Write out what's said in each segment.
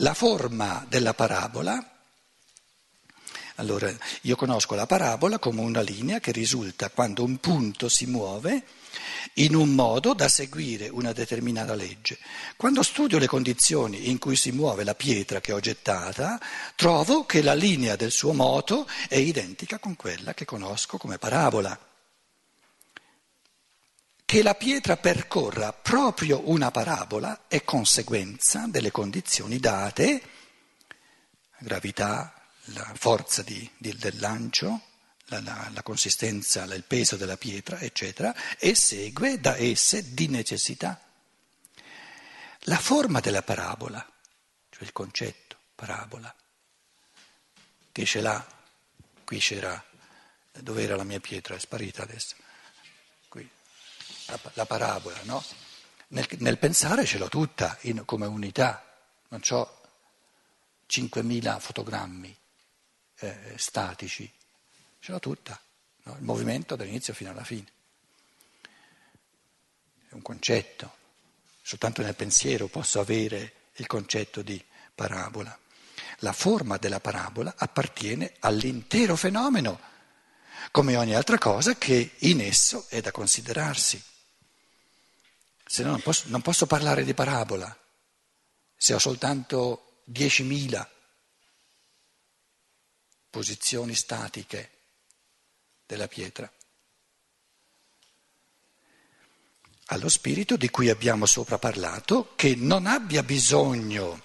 La forma della parabola, allora io conosco la parabola come una linea che risulta quando un punto si muove in un modo da seguire una determinata legge. Quando studio le condizioni in cui si muove la pietra che ho gettata, trovo che la linea del suo moto è identica con quella che conosco come parabola. Che la pietra percorra proprio una parabola è conseguenza delle condizioni date, gravità, la forza di, di, del lancio, la, la, la, consistenza, il peso della pietra, eccetera, e segue da esse di necessità. La forma della parabola, cioè il concetto parabola, che ce l'ha, qui c'era, dove era la mia pietra, è sparita adesso la, la parabola, no? Nel, nel, pensare ce l'ho tutta in, come unità, non ho 5.000 fotogrammi eh, statici, ce l'ho tutta, no? il movimento dall'inizio fino alla fine. È un concetto, soltanto nel pensiero posso avere il concetto di parabola. La forma della parabola appartiene all'intero fenomeno, come ogni altra cosa che in esso è da considerarsi se no non posso, non posso parlare di parabola, se ho soltanto 10.000 posizioni statiche della pietra. Allo spirito di cui abbiamo sopra parlato, che non abbia bisogno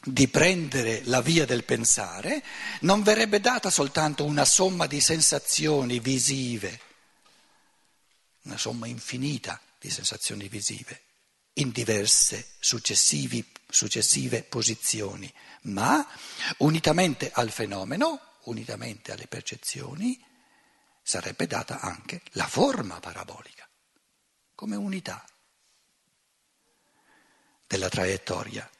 di prendere la via del pensare, non verrebbe data soltanto una somma di sensazioni visive, una somma infinita di sensazioni visive in diverse successive posizioni, ma unitamente al fenomeno, unitamente alle percezioni, sarebbe data anche la forma parabolica, come unità della traiettoria,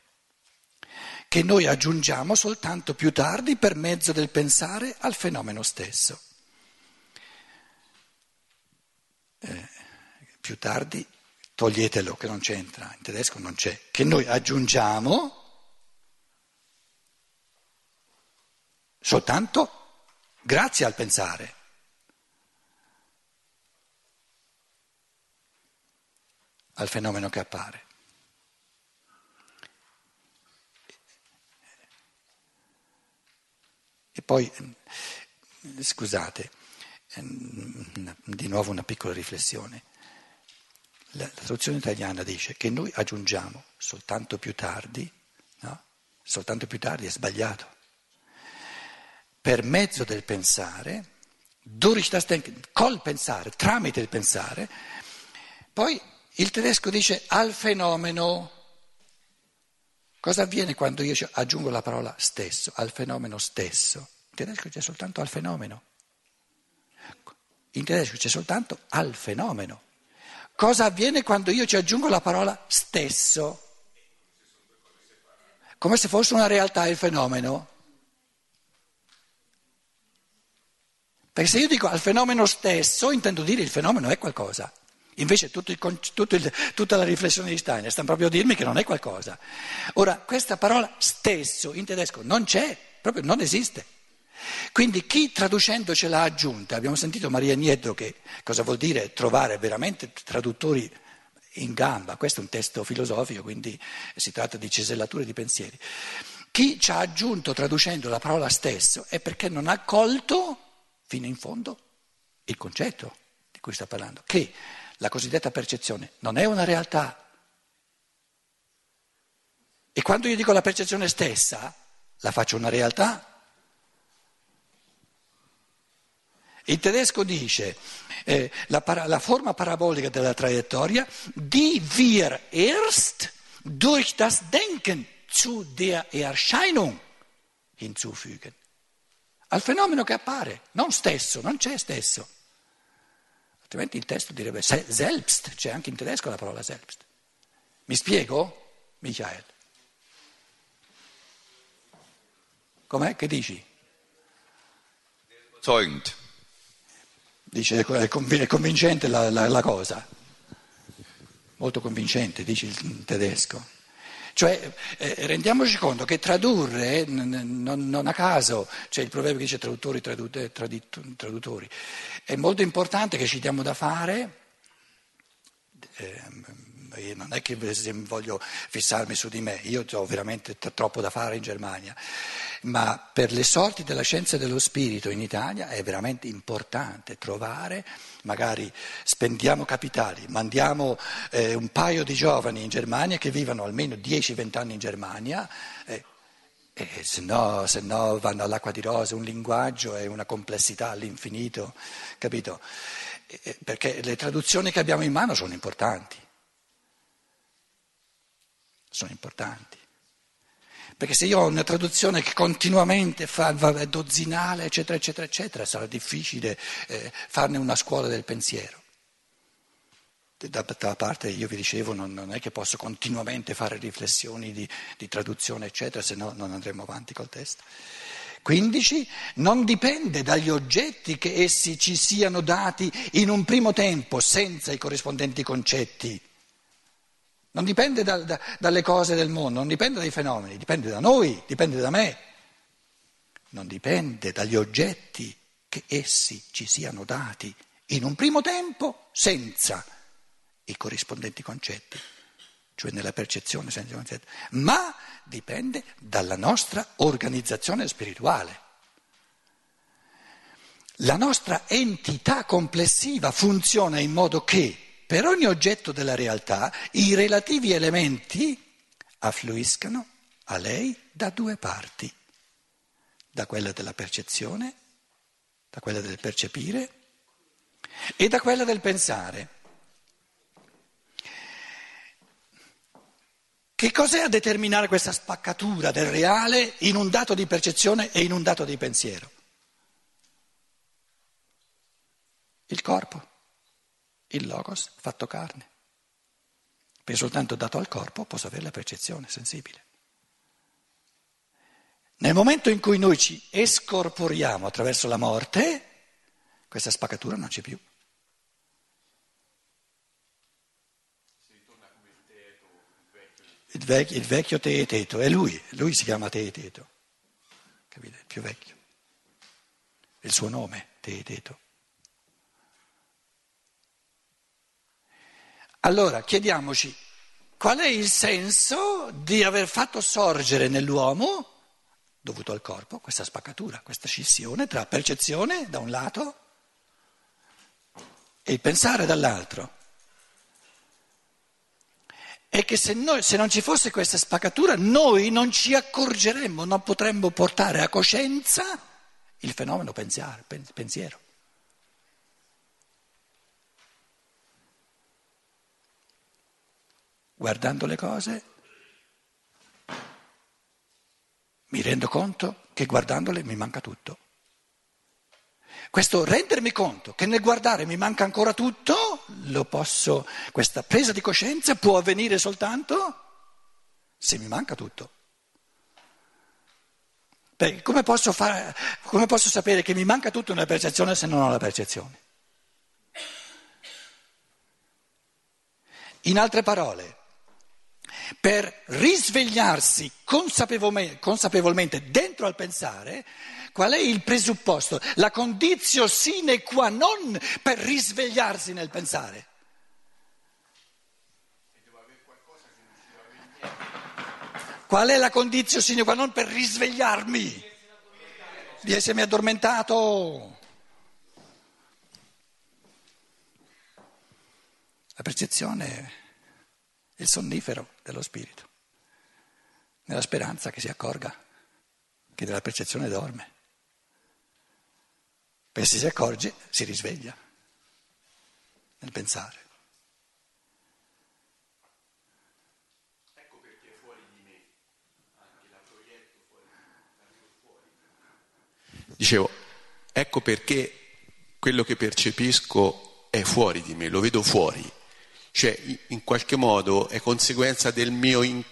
che noi aggiungiamo soltanto più tardi per mezzo del pensare al fenomeno stesso. Più tardi toglietelo che non c'entra, in tedesco non c'è, che noi aggiungiamo soltanto grazie al pensare. al fenomeno che appare. E poi, scusate, di nuovo una piccola riflessione. La traduzione italiana dice che noi aggiungiamo soltanto più tardi, no? Soltanto più tardi è sbagliato. Per mezzo del pensare, durch das Denken, col pensare, tramite il pensare, poi il tedesco dice al fenomeno. Cosa avviene quando io aggiungo la parola stesso, al fenomeno stesso? In tedesco c'è soltanto al fenomeno. In tedesco c'è soltanto al fenomeno. Cosa avviene quando io ci aggiungo la parola stesso? Come se fosse una realtà il fenomeno. Perché se io dico al fenomeno stesso, intendo dire il fenomeno è qualcosa. Invece tutto il, tutto il, tutta la riflessione di Steiner sta proprio a dirmi che non è qualcosa. Ora, questa parola stesso in tedesco non c'è, proprio non esiste. Quindi chi traducendo ce l'ha aggiunta, abbiamo sentito Maria Niedro che cosa vuol dire trovare veramente traduttori in gamba, questo è un testo filosofico, quindi si tratta di cesellature di pensieri. Chi ci ha aggiunto traducendo la parola stesso è perché non ha colto fino in fondo il concetto di cui sta parlando, che la cosiddetta percezione non è una realtà. E quando io dico la percezione stessa, la faccio una realtà Il tedesco dice eh, la, para, la, forma parabolica della traiettoria, die wir erst durch das Denken zu der Erscheinung hinzufügen. Al fenomeno che appare, non stesso, non c'è stesso. Altrimenti il testo direbbe selbst, c'è anche in tedesco la parola selbst. Mi spiego, Michael? Com'è? Che dici? Zeugend. Dice, è convincente la, la, la cosa, molto convincente, dice il tedesco. Cioè, eh, rendiamoci conto che tradurre, n- n- non a caso, c'è il proverbio che dice traduttori, tradut- tradit- traduttori, è molto importante che ci diamo da fare. Eh, non è che voglio fissarmi su di me, io ho veramente t- troppo da fare in Germania, ma per le sorti della scienza dello spirito in Italia è veramente importante trovare, magari spendiamo capitali, mandiamo eh, un paio di giovani in Germania che vivano almeno 10-20 anni in Germania. Eh, e se no, se no vanno all'acqua di rosa, un linguaggio e una complessità all'infinito, capito? Perché le traduzioni che abbiamo in mano sono importanti sono importanti. Perché se io ho una traduzione che continuamente fa, dozzinale, eccetera, eccetera, eccetera, sarà difficile eh, farne una scuola del pensiero. D'altra parte io vi dicevo, non, non, è che posso continuamente fare riflessioni di, di traduzione, eccetera, se no non andremo avanti col testo. 15. Non dipende dagli oggetti che essi ci siano dati in un primo tempo senza i corrispondenti concetti non dipende da, da, dalle cose del mondo, non dipende dai fenomeni, dipende da noi, dipende da me. Non dipende dagli oggetti che essi ci siano dati in un primo tempo senza i corrispondenti concetti, cioè nella percezione senza i concetti, ma dipende dalla nostra organizzazione spirituale. La nostra entità complessiva funziona in modo che per ogni oggetto della realtà i relativi elementi affluiscano a lei da due parti, da quella della percezione, da quella del percepire e da quella del pensare. Che cos'è a determinare questa spaccatura del reale in un dato di percezione e in un dato di pensiero? Il corpo il logos fatto carne. Perché soltanto dato al corpo posso avere la percezione sensibile. Nel momento in cui noi ci escorporiamo attraverso la morte, questa spaccatura non c'è più. Il vecchio, il vecchio Teeteto, è lui, lui si chiama Teeteto, capite? Il più vecchio. Il suo nome, Teeteto. Allora chiediamoci qual è il senso di aver fatto sorgere nell'uomo, dovuto al corpo, questa spaccatura, questa scissione tra percezione da un lato e il pensare dall'altro. E che se, noi, se non ci fosse questa spaccatura noi non ci accorgeremmo, non potremmo portare a coscienza il fenomeno pensiero. Guardando le cose, mi rendo conto che guardandole mi manca tutto. Questo rendermi conto che nel guardare mi manca ancora tutto, lo posso, questa presa di coscienza può avvenire soltanto se mi manca tutto. Perché come posso, fare, come posso sapere che mi manca tutto nella percezione se non ho la percezione? In altre parole, per risvegliarsi consapevolmente, consapevolmente dentro al pensare, qual è il presupposto, la condizio sine qua non per risvegliarsi nel pensare? Qual è la condizio sine qua non per risvegliarmi? Di essermi addormentato. La percezione il sonnifero dello spirito, nella speranza che si accorga che della percezione dorme. Perché se si accorge si risveglia nel pensare. Ecco perché fuori di me. Dicevo, ecco perché quello che percepisco è fuori di me, lo vedo fuori cioè in qualche modo è conseguenza del mio in-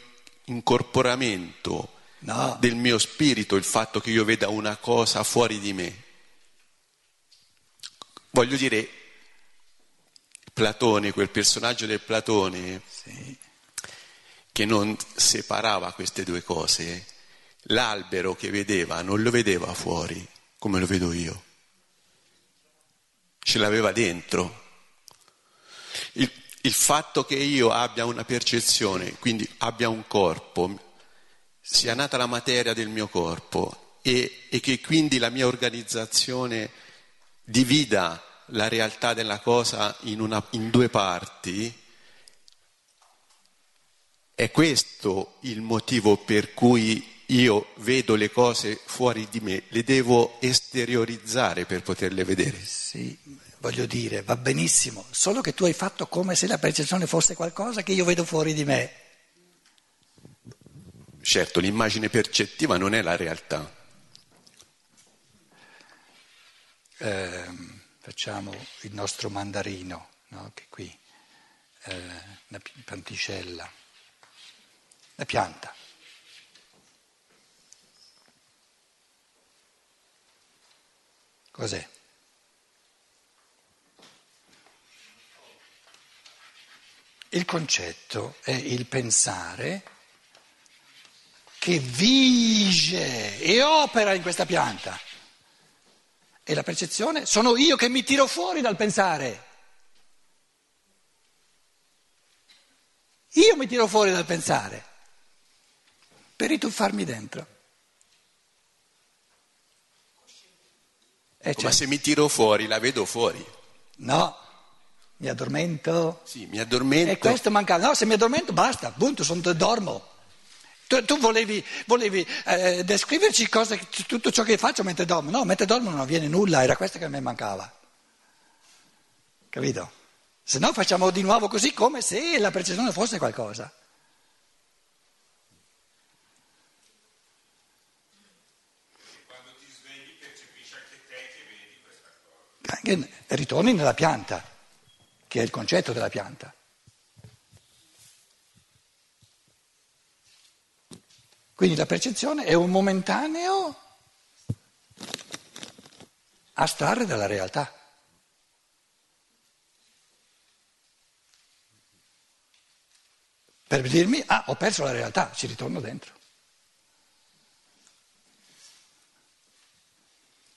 incorporamento, no. del mio spirito, il fatto che io veda una cosa fuori di me. Voglio dire, Platone, quel personaggio del Platone, sì. che che non separava queste due cose, l'albero che vedeva non lo vedeva fuori come lo vedo io, ce l'aveva dentro. Il, fatto che io abbia una percezione, quindi abbia un corpo, sia nata la materia del mio corpo e, e che quindi la mia organizzazione divida la realtà della cosa in, una, in due parti, è questo il motivo per cui io vedo le cose fuori di me, le devo esteriorizzare per poterle vedere. Sì, voglio dire, va benissimo, solo che tu hai fatto come se la percezione fosse qualcosa che io vedo fuori di me. Certo, l'immagine percettiva non è la realtà. Eh, facciamo il nostro mandarino, no? che qui, eh, una panticella, una pianta. Cos'è? Il concetto è il pensare che vige e opera in questa pianta. E la percezione sono io che mi tiro fuori dal pensare. Io mi tiro fuori dal pensare per rituffarmi dentro. Eh, Ma se mi tiro fuori, la vedo fuori. No, mi addormento. Sì, mi addormento. E questo mancava. No, se mi addormento basta, appunto, sono, dormo. Tu, tu volevi, volevi eh, descriverci cosa, tutto ciò che faccio mentre dormo. No, mentre dormo non avviene nulla, era questo che a me mancava. Capito? Se no facciamo di nuovo così come se la percezione fosse qualcosa. Quando ti svegli percepisci anche te che vedi questa cosa. Anche, ritorni nella pianta, che è il concetto della pianta. Quindi la percezione è un momentaneo astrarre dalla realtà. Per dirmi, ah, ho perso la realtà, ci ritorno dentro.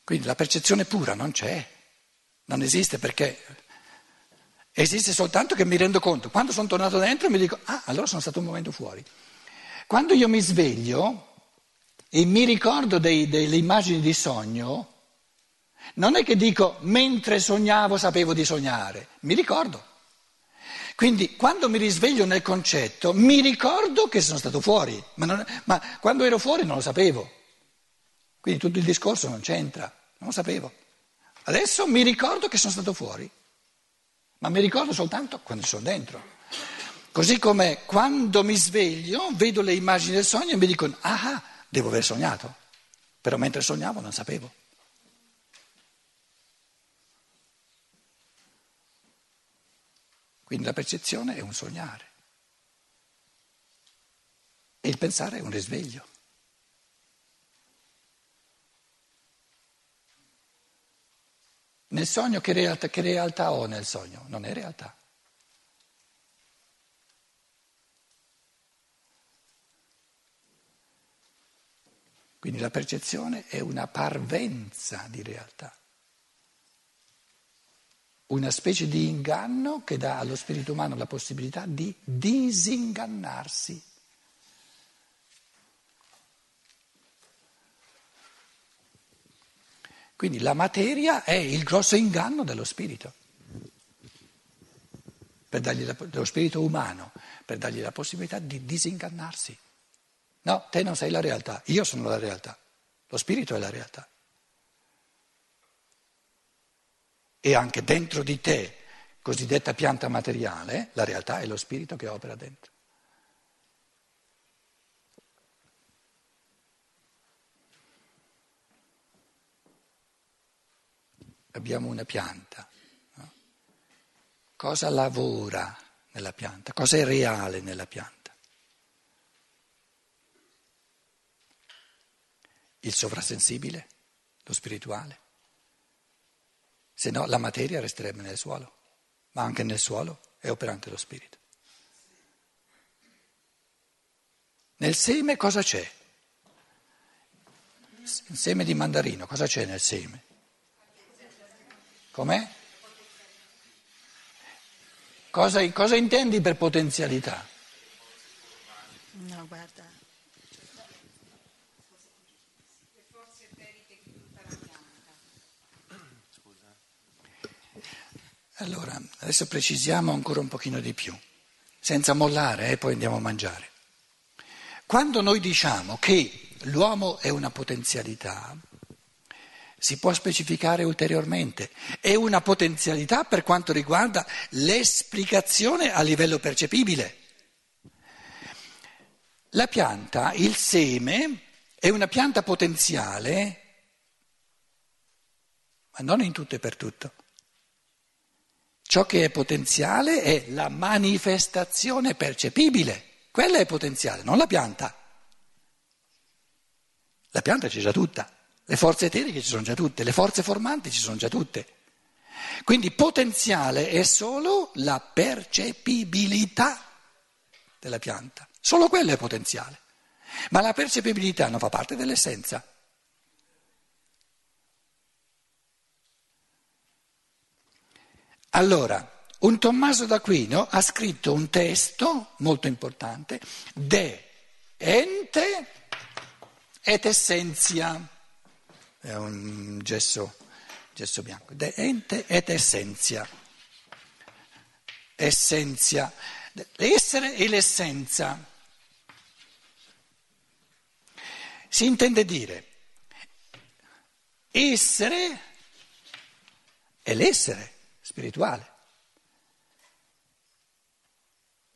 Quindi la percezione pura non c'è, non esiste perché esiste soltanto che mi rendo conto. Quando sono tornato dentro mi dico, ah, allora sono stato un momento fuori. Quando io mi sveglio e mi ricordo dei, delle immagini di sogno, non è che dico mentre sognavo sapevo di sognare, mi ricordo. Quindi quando mi risveglio nel concetto mi ricordo che sono stato fuori, ma, non, ma quando ero fuori non lo sapevo. Quindi tutto il discorso non c'entra, non lo sapevo. Adesso mi ricordo che sono stato fuori, ma mi ricordo soltanto quando sono dentro. Così come quando mi sveglio vedo le immagini del sogno e mi dicono, ah, devo aver sognato, però mentre sognavo non sapevo. Quindi la percezione è un sognare e il pensare è un risveglio. Nel sogno che realtà, che realtà ho nel sogno? Non è realtà. Quindi la percezione è una parvenza di realtà, una specie di inganno che dà allo spirito umano la possibilità di disingannarsi. Quindi la materia è il grosso inganno dello spirito, la, dello spirito umano, per dargli la possibilità di disingannarsi. No, te non sei la realtà, io sono la realtà, lo spirito è la realtà. E anche dentro di te, cosiddetta pianta materiale, la realtà è lo spirito che opera dentro. Abbiamo una pianta. No? Cosa lavora nella pianta? Cosa è reale nella pianta? il sovrasensibile, lo spirituale. Se no la materia resterebbe nel suolo, ma anche nel suolo è operante lo spirito. Nel seme cosa c'è? Il seme di mandarino, cosa c'è nel seme? Com'è? Cosa, cosa intendi per potenzialità? No, guarda. Allora, adesso precisiamo ancora un pochino di più, senza mollare e eh, poi andiamo a mangiare. Quando noi diciamo che l'uomo è una potenzialità, si può specificare ulteriormente. È una potenzialità per quanto riguarda l'esplicazione a livello percepibile. La pianta, il seme, è una pianta potenziale, ma non in tutto e per tutto. Ciò che è potenziale è la manifestazione percepibile, quella è potenziale, non la pianta. La pianta c'è già tutta, le forze eteriche ci sono già tutte, le forze formanti ci sono già tutte. Quindi potenziale è solo la percepibilità della pianta, solo quello è potenziale. Ma la percepibilità non fa parte dell'essenza. Allora, un Tommaso d'Aquino ha scritto un testo molto importante, De ente et essentia, è un gesso, gesso bianco, de ente et essentia, essenza, l'essere e l'essenza. Si intende dire essere è l'essere spirituale.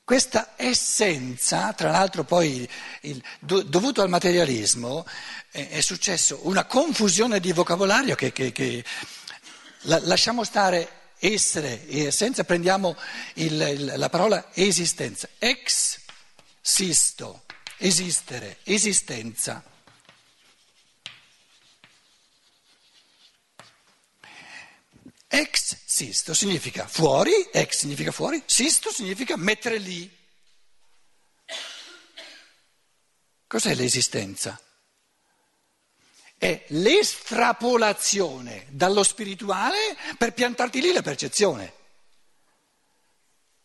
Questa essenza, tra l'altro poi il, dovuto al materialismo, è, è, successo una confusione di vocabolario che, che, che la, lasciamo stare essere e essenza, prendiamo il, il, la parola esistenza, ex sisto, esistere, esistenza. Ex sisto significa fuori, ex significa fuori, sisto significa mettere lì. Cos'è l'esistenza? È l'estrapolazione dallo spirituale per piantarti lì la percezione.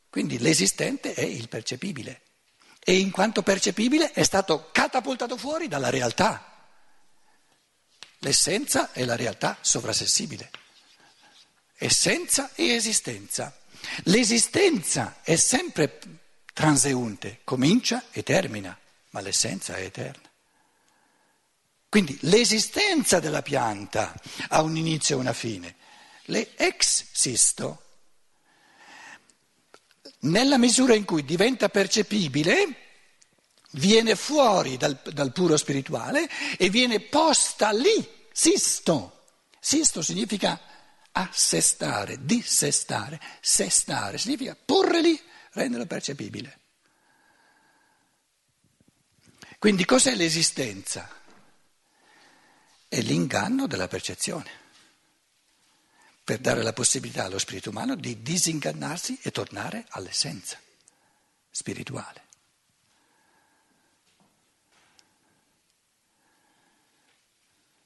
Quindi l'esistente è il percepibile e in quanto percepibile è stato catapultato fuori dalla realtà. L'essenza è la realtà sovrasensibile essenza e esistenza. L'esistenza è sempre transeunte, comincia e termina, ma l'essenza è eterna. Quindi l'esistenza della pianta ha un inizio e una fine. Le ex sisto, nella misura in cui diventa percepibile, viene fuori dal, dal puro spirituale e viene posta lì, sisto. Sisto significa assestare, dissestare, sestare, significa porre lì, renderlo percepibile. Quindi cos'è l'esistenza? È l'inganno della percezione, per dare la possibilità allo spirito umano di disingannarsi e tornare all'essenza spirituale.